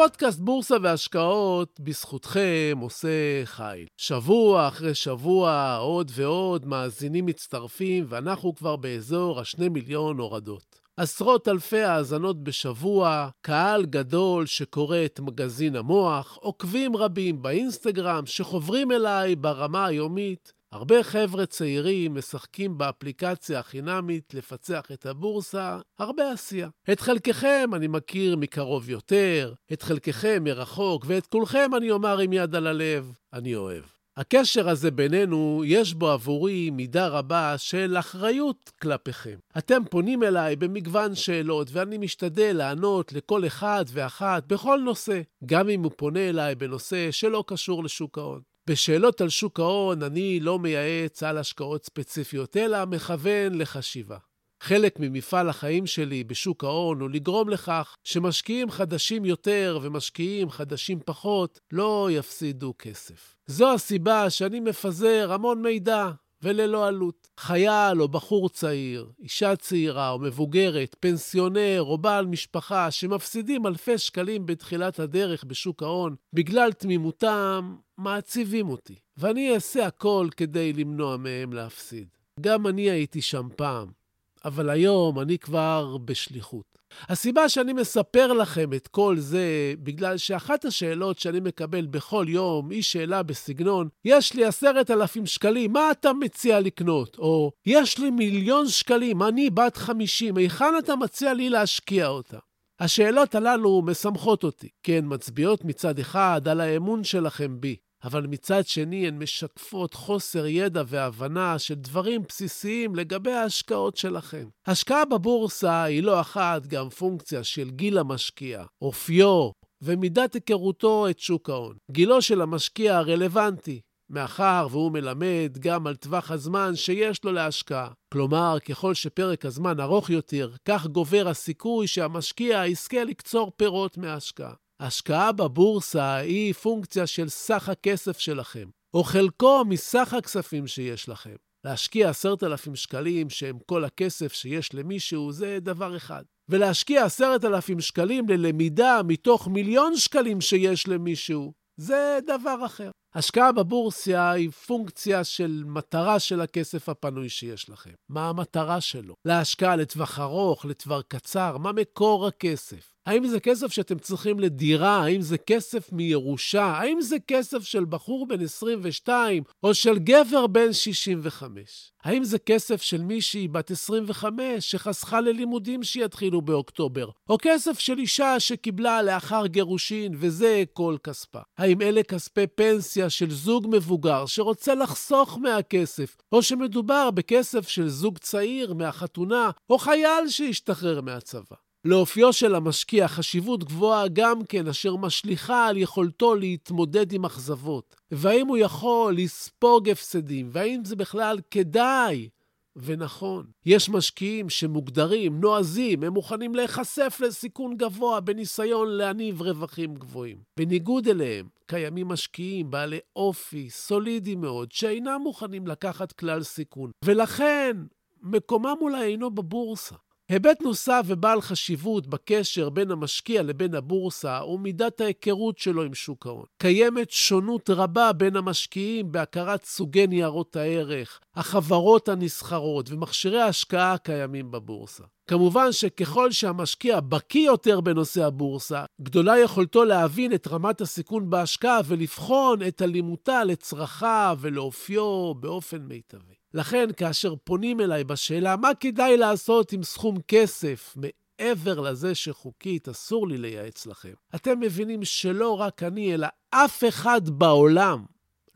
הפודקאסט בורסה והשקעות, בזכותכם, עושה חיל. שבוע אחרי שבוע, עוד ועוד מאזינים מצטרפים, ואנחנו כבר באזור השני מיליון הורדות. עשרות אלפי האזנות בשבוע, קהל גדול שקורא את מגזין המוח, עוקבים רבים באינסטגרם שחוברים אליי ברמה היומית, הרבה חבר'ה צעירים משחקים באפליקציה החינמית לפצח את הבורסה, הרבה עשייה. את חלקכם אני מכיר מקרוב יותר, את חלקכם מרחוק, ואת כולכם אני אומר עם יד על הלב, אני אוהב. הקשר הזה בינינו, יש בו עבורי מידה רבה של אחריות כלפיכם. אתם פונים אליי במגוון שאלות, ואני משתדל לענות לכל אחד ואחת בכל נושא, גם אם הוא פונה אליי בנושא שלא קשור לשוק ההון. בשאלות על שוק ההון אני לא מייעץ על השקעות ספציפיות, אלא מכוון לחשיבה. חלק ממפעל החיים שלי בשוק ההון הוא לגרום לכך שמשקיעים חדשים יותר ומשקיעים חדשים פחות לא יפסידו כסף. זו הסיבה שאני מפזר המון מידע וללא עלות. חייל או בחור צעיר, אישה צעירה או מבוגרת, פנסיונר או בעל משפחה שמפסידים אלפי שקלים בתחילת הדרך בשוק ההון בגלל תמימותם, מעציבים אותי. ואני אעשה הכל כדי למנוע מהם להפסיד. גם אני הייתי שם פעם, אבל היום אני כבר בשליחות. הסיבה שאני מספר לכם את כל זה, בגלל שאחת השאלות שאני מקבל בכל יום היא שאלה בסגנון, יש לי עשרת אלפים שקלים, מה אתה מציע לקנות? או, יש לי מיליון שקלים, אני בת חמישים, היכן אתה מציע לי להשקיע אותה? השאלות הללו משמחות אותי, כי הן מצביעות מצד אחד על האמון שלכם בי, אבל מצד שני הן משקפות חוסר ידע והבנה של דברים בסיסיים לגבי ההשקעות שלכם. השקעה בבורסה היא לא אחת גם פונקציה של גיל המשקיע, אופיו ומידת היכרותו את שוק ההון. גילו של המשקיע הרלוונטי, מאחר והוא מלמד גם על טווח הזמן שיש לו להשקעה. כלומר, ככל שפרק הזמן ארוך יותר, כך גובר הסיכוי שהמשקיע יזכה לקצור פירות מההשקעה. השקעה בבורסה היא פונקציה של סך הכסף שלכם, או חלקו מסך הכספים שיש לכם. להשקיע עשרת אלפים שקלים, שהם כל הכסף שיש למישהו, זה דבר אחד. ולהשקיע עשרת אלפים שקלים ללמידה מתוך מיליון שקלים שיש למישהו, זה דבר אחר. השקעה בבורסיה היא פונקציה של מטרה של הכסף הפנוי שיש לכם. מה המטרה שלו? להשקעה לטווח ארוך, לטווח קצר, מה מקור הכסף? האם זה כסף שאתם צריכים לדירה? האם זה כסף מירושה? האם זה כסף של בחור בן 22 או של גבר בן 65? האם זה כסף של מישהי בת 25 שחסכה ללימודים שיתחילו באוקטובר? או כסף של אישה שקיבלה לאחר גירושין וזה כל כספה? האם אלה כספי פנסיה של זוג מבוגר שרוצה לחסוך מהכסף? או שמדובר בכסף של זוג צעיר מהחתונה או חייל שהשתחרר מהצבא? לאופיו של המשקיע חשיבות גבוהה גם כן, אשר משליכה על יכולתו להתמודד עם אכזבות. והאם הוא יכול לספוג הפסדים, והאם זה בכלל כדאי ונכון. יש משקיעים שמוגדרים, נועזים, הם מוכנים להיחשף לסיכון גבוה בניסיון להניב רווחים גבוהים. בניגוד אליהם, קיימים משקיעים בעלי אופי סולידי מאוד, שאינם מוכנים לקחת כלל סיכון, ולכן מקומם אולי אינו בבורסה. היבט נוסף ובעל חשיבות בקשר בין המשקיע לבין הבורסה הוא מידת ההיכרות שלו עם שוק ההון. קיימת שונות רבה בין המשקיעים בהכרת סוגי ניירות הערך, החברות הנסחרות ומכשירי ההשקעה הקיימים בבורסה. כמובן שככל שהמשקיע בקיא יותר בנושא הבורסה, גדולה יכולתו להבין את רמת הסיכון בהשקעה ולבחון את הלימותה לצרכיו ולאופיו באופן מיטבי. לכן, כאשר פונים אליי בשאלה מה כדאי לעשות עם סכום כסף? מעבר לזה שחוקית אסור לי לייעץ לכם, אתם מבינים שלא רק אני, אלא אף אחד בעולם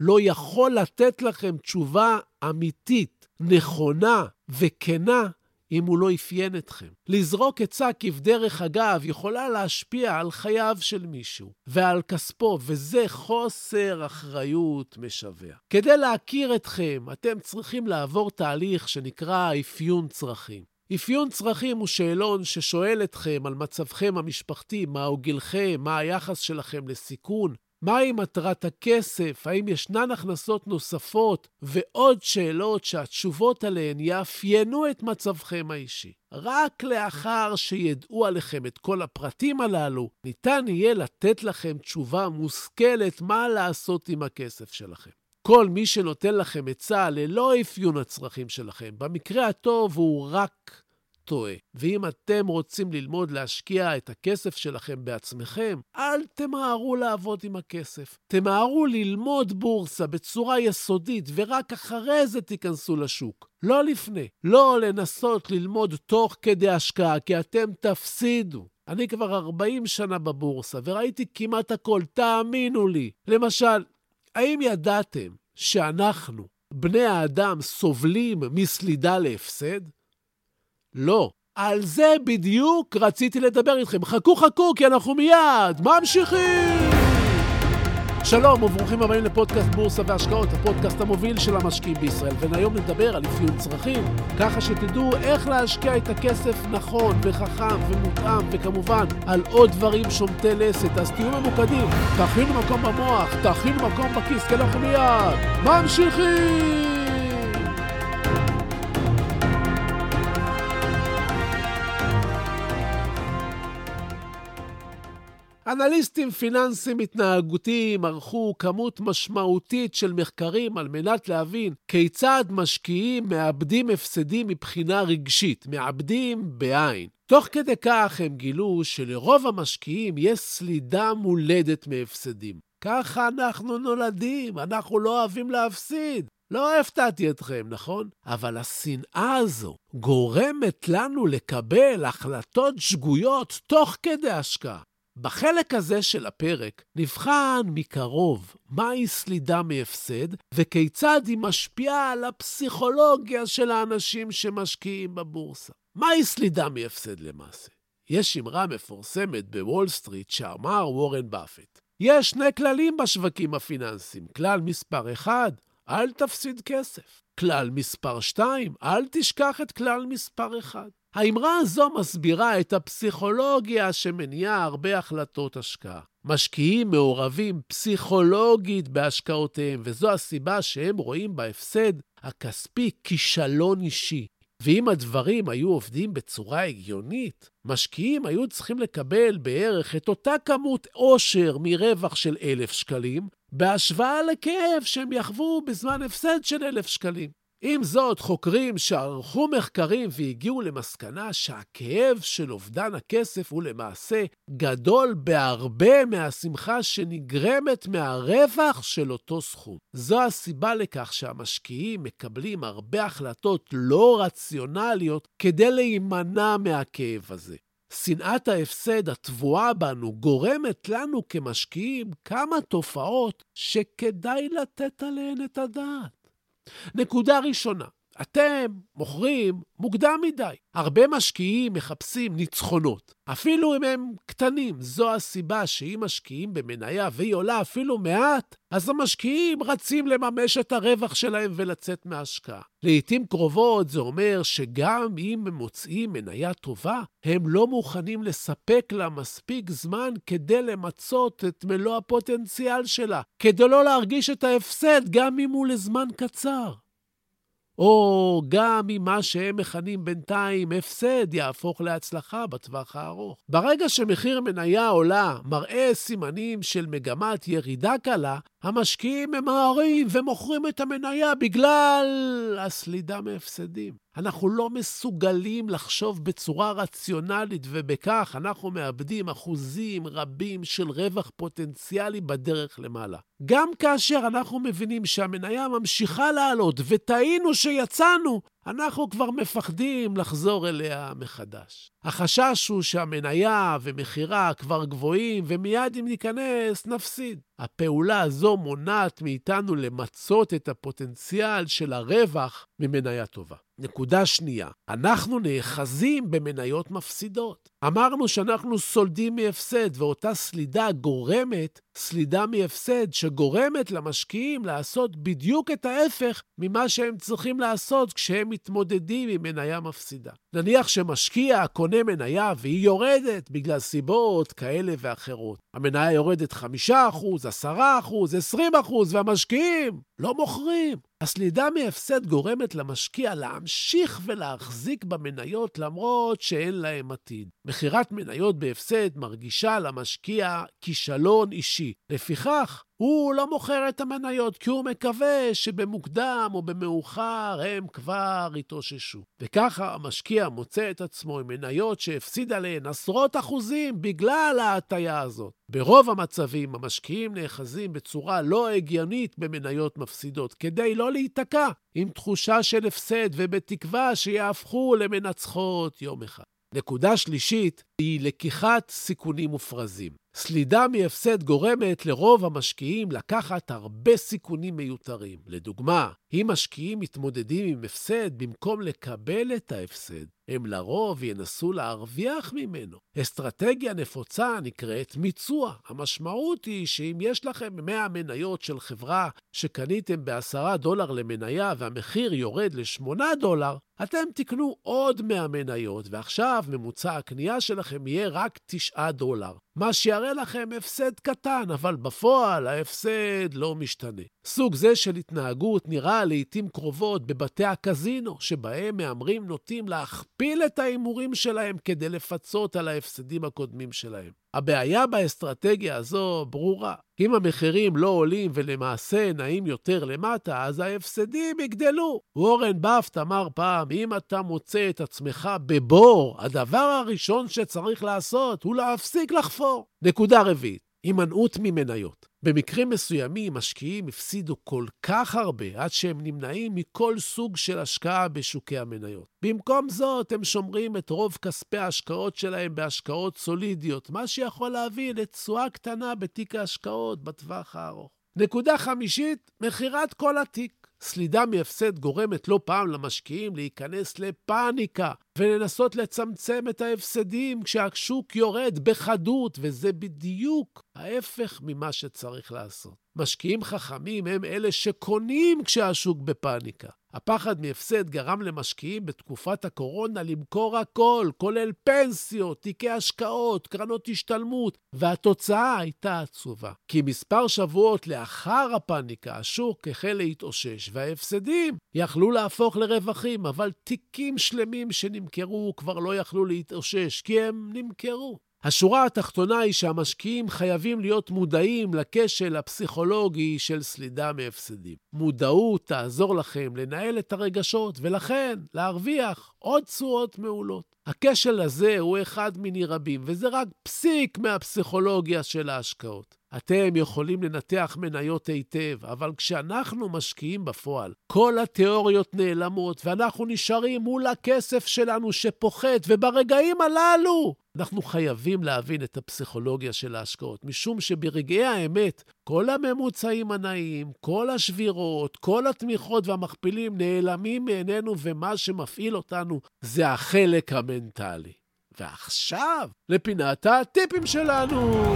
לא יכול לתת לכם תשובה אמיתית, נכונה וכנה אם הוא לא אפיין אתכם. לזרוק עצה כבדרך אגב יכולה להשפיע על חייו של מישהו ועל כספו, וזה חוסר אחריות משווע. כדי להכיר אתכם, אתם צריכים לעבור תהליך שנקרא אפיון צרכים. אפיון צרכים הוא שאלון ששואל אתכם על מצבכם המשפחתי, מהו גילכם, מה היחס שלכם לסיכון, מהי מטרת הכסף? האם ישנן הכנסות נוספות? ועוד שאלות שהתשובות עליהן יאפיינו את מצבכם האישי. רק לאחר שידעו עליכם את כל הפרטים הללו, ניתן יהיה לתת לכם תשובה מושכלת מה לעשות עם הכסף שלכם. כל מי שנותן לכם עצה ללא אפיון הצרכים שלכם, במקרה הטוב הוא רק טועה. ואם אתם רוצים ללמוד להשקיע את הכסף שלכם בעצמכם, אל תמהרו לעבוד עם הכסף. תמהרו ללמוד בורסה בצורה יסודית, ורק אחרי זה תיכנסו לשוק. לא לפני. לא לנסות ללמוד תוך כדי השקעה, כי אתם תפסידו. אני כבר 40 שנה בבורסה, וראיתי כמעט הכל, תאמינו לי. למשל, האם ידעתם שאנחנו, בני האדם, סובלים מסלידה להפסד? לא. על זה בדיוק רציתי לדבר איתכם. חכו, חכו, כי אנחנו מיד ממשיכים! שלום וברוכים הבאים לפודקאסט בורסה והשקעות, הפודקאסט המוביל של המשקיעים בישראל. והיום נדבר על אפיון צרכים, ככה שתדעו איך להשקיע את הכסף נכון וחכם ומותאם, וכמובן על עוד דברים שומטי לסת. אז תהיו ממוקדים, תכינו מקום במוח, תכינו מקום בכיס, כי אנחנו מיד ממשיכים! אנליסטים פיננסיים התנהגותיים ערכו כמות משמעותית של מחקרים על מנת להבין כיצד משקיעים מאבדים הפסדים מבחינה רגשית, מאבדים בעין. תוך כדי כך הם גילו שלרוב המשקיעים יש סלידה מולדת מהפסדים. ככה אנחנו נולדים, אנחנו לא אוהבים להפסיד. לא הפתעתי אתכם, נכון? אבל השנאה הזו גורמת לנו לקבל החלטות שגויות תוך כדי השקעה. בחלק הזה של הפרק נבחן מקרוב מהי סלידה מהפסד וכיצד היא משפיעה על הפסיכולוגיה של האנשים שמשקיעים בבורסה. מהי סלידה מהפסד למעשה? יש אמרה מפורסמת בוול סטריט שאמר וורן באפט. יש שני כללים בשווקים הפיננסיים. כלל מספר 1, אל תפסיד כסף. כלל מספר 2, אל תשכח את כלל מספר 1. האמרה הזו מסבירה את הפסיכולוגיה שמניעה הרבה החלטות השקעה. משקיעים מעורבים פסיכולוגית בהשקעותיהם, וזו הסיבה שהם רואים בהפסד הכספי כישלון אישי. ואם הדברים היו עובדים בצורה הגיונית, משקיעים היו צריכים לקבל בערך את אותה כמות עושר מרווח של אלף שקלים, בהשוואה לכאב שהם יחוו בזמן הפסד של אלף שקלים. עם זאת, חוקרים שערכו מחקרים והגיעו למסקנה שהכאב של אובדן הכסף הוא למעשה גדול בהרבה מהשמחה שנגרמת מהרווח של אותו סכום. זו הסיבה לכך שהמשקיעים מקבלים הרבה החלטות לא רציונליות כדי להימנע מהכאב הזה. שנאת ההפסד הטבועה בנו גורמת לנו כמשקיעים כמה תופעות שכדאי לתת עליהן את הדעת. נקודה ראשונה, אתם מוכרים מוקדם מדי. הרבה משקיעים מחפשים ניצחונות, אפילו אם הם קטנים. זו הסיבה שאם משקיעים במניה והיא עולה אפילו מעט, אז המשקיעים רצים לממש את הרווח שלהם ולצאת מההשקעה. לעתים קרובות זה אומר שגם אם הם מוצאים מניה טובה, הם לא מוכנים לספק לה מספיק זמן כדי למצות את מלוא הפוטנציאל שלה, כדי לא להרגיש את ההפסד גם אם הוא לזמן קצר. או גם אם מה שהם מכנים בינתיים הפסד יהפוך להצלחה בטווח הארוך. ברגע שמחיר מניה עולה מראה סימנים של מגמת ירידה קלה, המשקיעים ממהרים ומוכרים את המניה בגלל הסלידה מהפסדים. אנחנו לא מסוגלים לחשוב בצורה רציונלית, ובכך אנחנו מאבדים אחוזים רבים של רווח פוטנציאלי בדרך למעלה. גם כאשר אנחנו מבינים שהמניה ממשיכה לעלות וטעינו שיצאנו, אנחנו כבר מפחדים לחזור אליה מחדש. החשש הוא שהמניה ומכירה כבר גבוהים, ומיד אם ניכנס, נפסיד. הפעולה הזו מונעת מאיתנו למצות את הפוטנציאל של הרווח ממניה טובה. נקודה שנייה, אנחנו נאחזים במניות מפסידות. אמרנו שאנחנו סולדים מהפסד, ואותה סלידה גורמת, סלידה מהפסד, שגורמת למשקיעים לעשות בדיוק את ההפך ממה שהם צריכים לעשות כשהם מתמודדים עם מניה מפסידה. נניח שמשקיע קונה מניה והיא יורדת בגלל סיבות כאלה ואחרות. המניה יורדת 5%, 10%, 20%, והמשקיעים לא מוכרים. הסלידה מהפסד גורמת למשקיע להמשיך ולהחזיק במניות למרות שאין להם עתיד. מכירת מניות בהפסד מרגישה למשקיע כישלון אישי. לפיכך, הוא לא מוכר את המניות כי הוא מקווה שבמוקדם או במאוחר הם כבר יתאוששו. וככה המשקיע מוצא את עצמו עם מניות שהפסיד עליהן עשרות אחוזים בגלל ההטייה הזאת. ברוב המצבים המשקיעים נאחזים בצורה לא הגיונית במניות מפסידות, כדי לא להיתקע עם תחושה של הפסד ובתקווה שיהפכו למנצחות יום אחד. נקודה שלישית היא לקיחת סיכונים מופרזים. סלידה מהפסד גורמת לרוב המשקיעים לקחת הרבה סיכונים מיותרים. לדוגמה, אם משקיעים מתמודדים עם הפסד במקום לקבל את ההפסד, הם לרוב ינסו להרוויח ממנו. אסטרטגיה נפוצה נקראת מיצוע. המשמעות היא שאם יש לכם 100 מניות של חברה שקניתם ב-10 דולר למניה והמחיר יורד ל-8 דולר, אתם תקנו עוד 100 מניות, ועכשיו ממוצע הקנייה שלכם יהיה רק 9 דולר. מה שיראה לכם הפסד קטן, אבל בפועל ההפסד לא משתנה. סוג זה של התנהגות נראה לעיתים קרובות בבתי הקזינו, שבהם מהמרים נוטים להכפיל את ההימורים שלהם כדי לפצות על ההפסדים הקודמים שלהם. הבעיה באסטרטגיה הזו ברורה. אם המחירים לא עולים ולמעשה נעים יותר למטה, אז ההפסדים יגדלו. וורן באפט אמר פעם, אם אתה מוצא את עצמך בבור, הדבר הראשון שצריך לעשות הוא להפסיק לחפור. נקודה רביעית, הימנעות ממניות. במקרים מסוימים משקיעים הפסידו כל כך הרבה עד שהם נמנעים מכל סוג של השקעה בשוקי המניות. במקום זאת, הם שומרים את רוב כספי ההשקעות שלהם בהשקעות סולידיות, מה שיכול להביא לתשואה קטנה בתיק ההשקעות בטווח הארוך. נקודה חמישית, מכירת כל התיק. סלידה מהפסד גורמת לא פעם למשקיעים להיכנס לפאניקה ולנסות לצמצם את ההפסדים כשהשוק יורד בחדות, וזה בדיוק ההפך ממה שצריך לעשות. משקיעים חכמים הם אלה שקונים כשהשוק בפאניקה. הפחד מהפסד גרם למשקיעים בתקופת הקורונה למכור הכל, כולל פנסיות, תיקי השקעות, קרנות השתלמות, והתוצאה הייתה עצובה. כי מספר שבועות לאחר הפאניקה, השוק החל להתאושש, וההפסדים יכלו להפוך לרווחים, אבל תיקים שלמים שנמכרו כבר לא יכלו להתאושש, כי הם נמכרו. השורה התחתונה היא שהמשקיעים חייבים להיות מודעים לכשל הפסיכולוגי של סלידה מהפסדים. מודעות תעזור לכם לנהל את הרגשות, ולכן להרוויח עוד תשואות מעולות. הכשל הזה הוא אחד מיני רבים, וזה רק פסיק מהפסיכולוגיה של ההשקעות. אתם יכולים לנתח מניות היטב, אבל כשאנחנו משקיעים בפועל, כל התיאוריות נעלמות, ואנחנו נשארים מול הכסף שלנו שפוחת, וברגעים הללו אנחנו חייבים להבין את הפסיכולוגיה של ההשקעות, משום שברגעי האמת, כל הממוצעים הנאיים, כל השבירות, כל התמיכות והמכפילים נעלמים מעינינו, ומה שמפעיל אותנו זה החלק המנטלי. ועכשיו, לפינת הטיפים שלנו.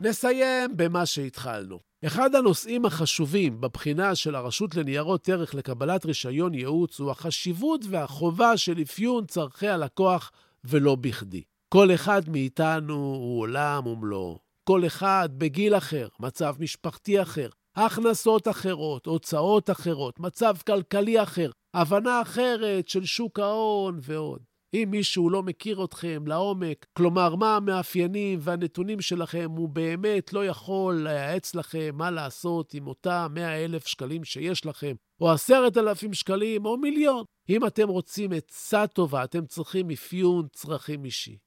נסיים במה שהתחלנו. אחד הנושאים החשובים בבחינה של הרשות לניירות ערך לקבלת רישיון ייעוץ הוא החשיבות והחובה של אפיון צורכי הלקוח, ולא בכדי. כל אחד מאיתנו הוא עולם ומלואו. כל אחד בגיל אחר, מצב משפחתי אחר, הכנסות אחרות, הוצאות אחרות, מצב כלכלי אחר, הבנה אחרת של שוק ההון ועוד. אם מישהו לא מכיר אתכם לעומק, כלומר, מה המאפיינים והנתונים שלכם, הוא באמת לא יכול לייעץ לכם מה לעשות עם אותם 100 אלף שקלים שיש לכם, או 10,000 שקלים, או מיליון. אם אתם רוצים עצה טובה, אתם צריכים אפיון צרכים אישי.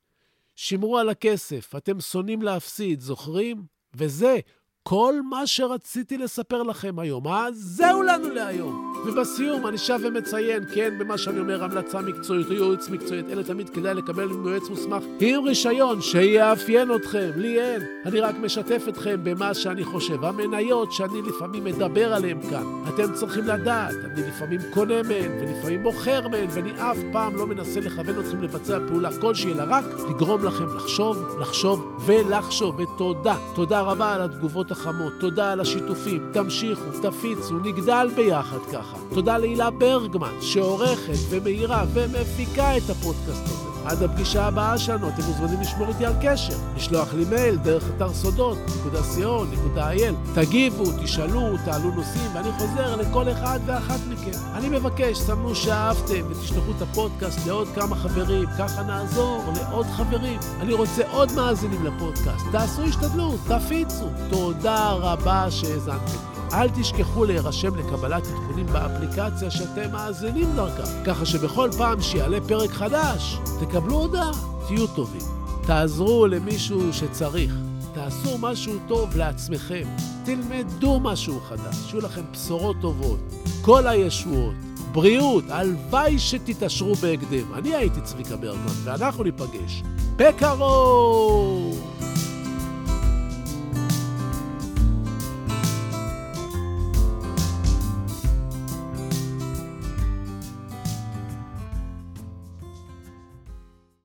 שמרו על הכסף, אתם שונאים להפסיד, זוכרים? וזה כל מה שרציתי לספר לכם היום. אז זהו לנו להיום. ובסיום אני שב ומציין, כן, במה שאני אומר, המלצה מקצועית או ייעוץ מקצועית, אלה תמיד כדאי לקבל מיועץ מוסמך עם רישיון שיאפיין אתכם. לי אין. אני רק משתף אתכם במה שאני חושב. המניות שאני לפעמים מדבר עליהן כאן, אתם צריכים לדעת. אני לפעמים קונה מהן, ולפעמים מוכר מהן, ואני אף פעם לא מנסה לכוון אתכם לבצע פעולה כלשהי, אלא רק לגרום לכם לחשוב, לחשוב ולחשוב. ותודה. תודה רבה על התגובות החמות. תודה על השיתופים. תמשיכו, תפיצו, נגדל ביחד ככה. תודה להילה ברגמן, שעורכת ומאירה ומפיקה את הפודקאסט הזה. עד הפגישה הבאה שלנו, אתם מוזמנים לשמור איתי על קשר. לשלוח לי מייל דרך אתר סודות, נקודה נקודה co.il. תגיבו, תשאלו, תעלו נושאים, ואני חוזר לכל אחד ואחת מכם. אני מבקש, סמנו שאהבתם ותשלחו את הפודקאסט לעוד כמה חברים, ככה נעזור לעוד חברים. אני רוצה עוד מאזינים לפודקאסט. תעשו השתדלות, תפיצו. תודה רבה שהאזנתם. אל תשכחו להירשם לקבלת עדכונים באפליקציה שאתם מאזינים דרכה, ככה שבכל פעם שיעלה פרק חדש, תקבלו הודעה. תהיו טובים. תעזרו למישהו שצריך. תעשו משהו טוב לעצמכם. תלמדו משהו חדש. שיהיו לכם בשורות טובות. כל הישועות. בריאות, הלוואי שתתעשרו בהקדם. אני הייתי צביקה ברגמן, ואנחנו ניפגש בקרוב!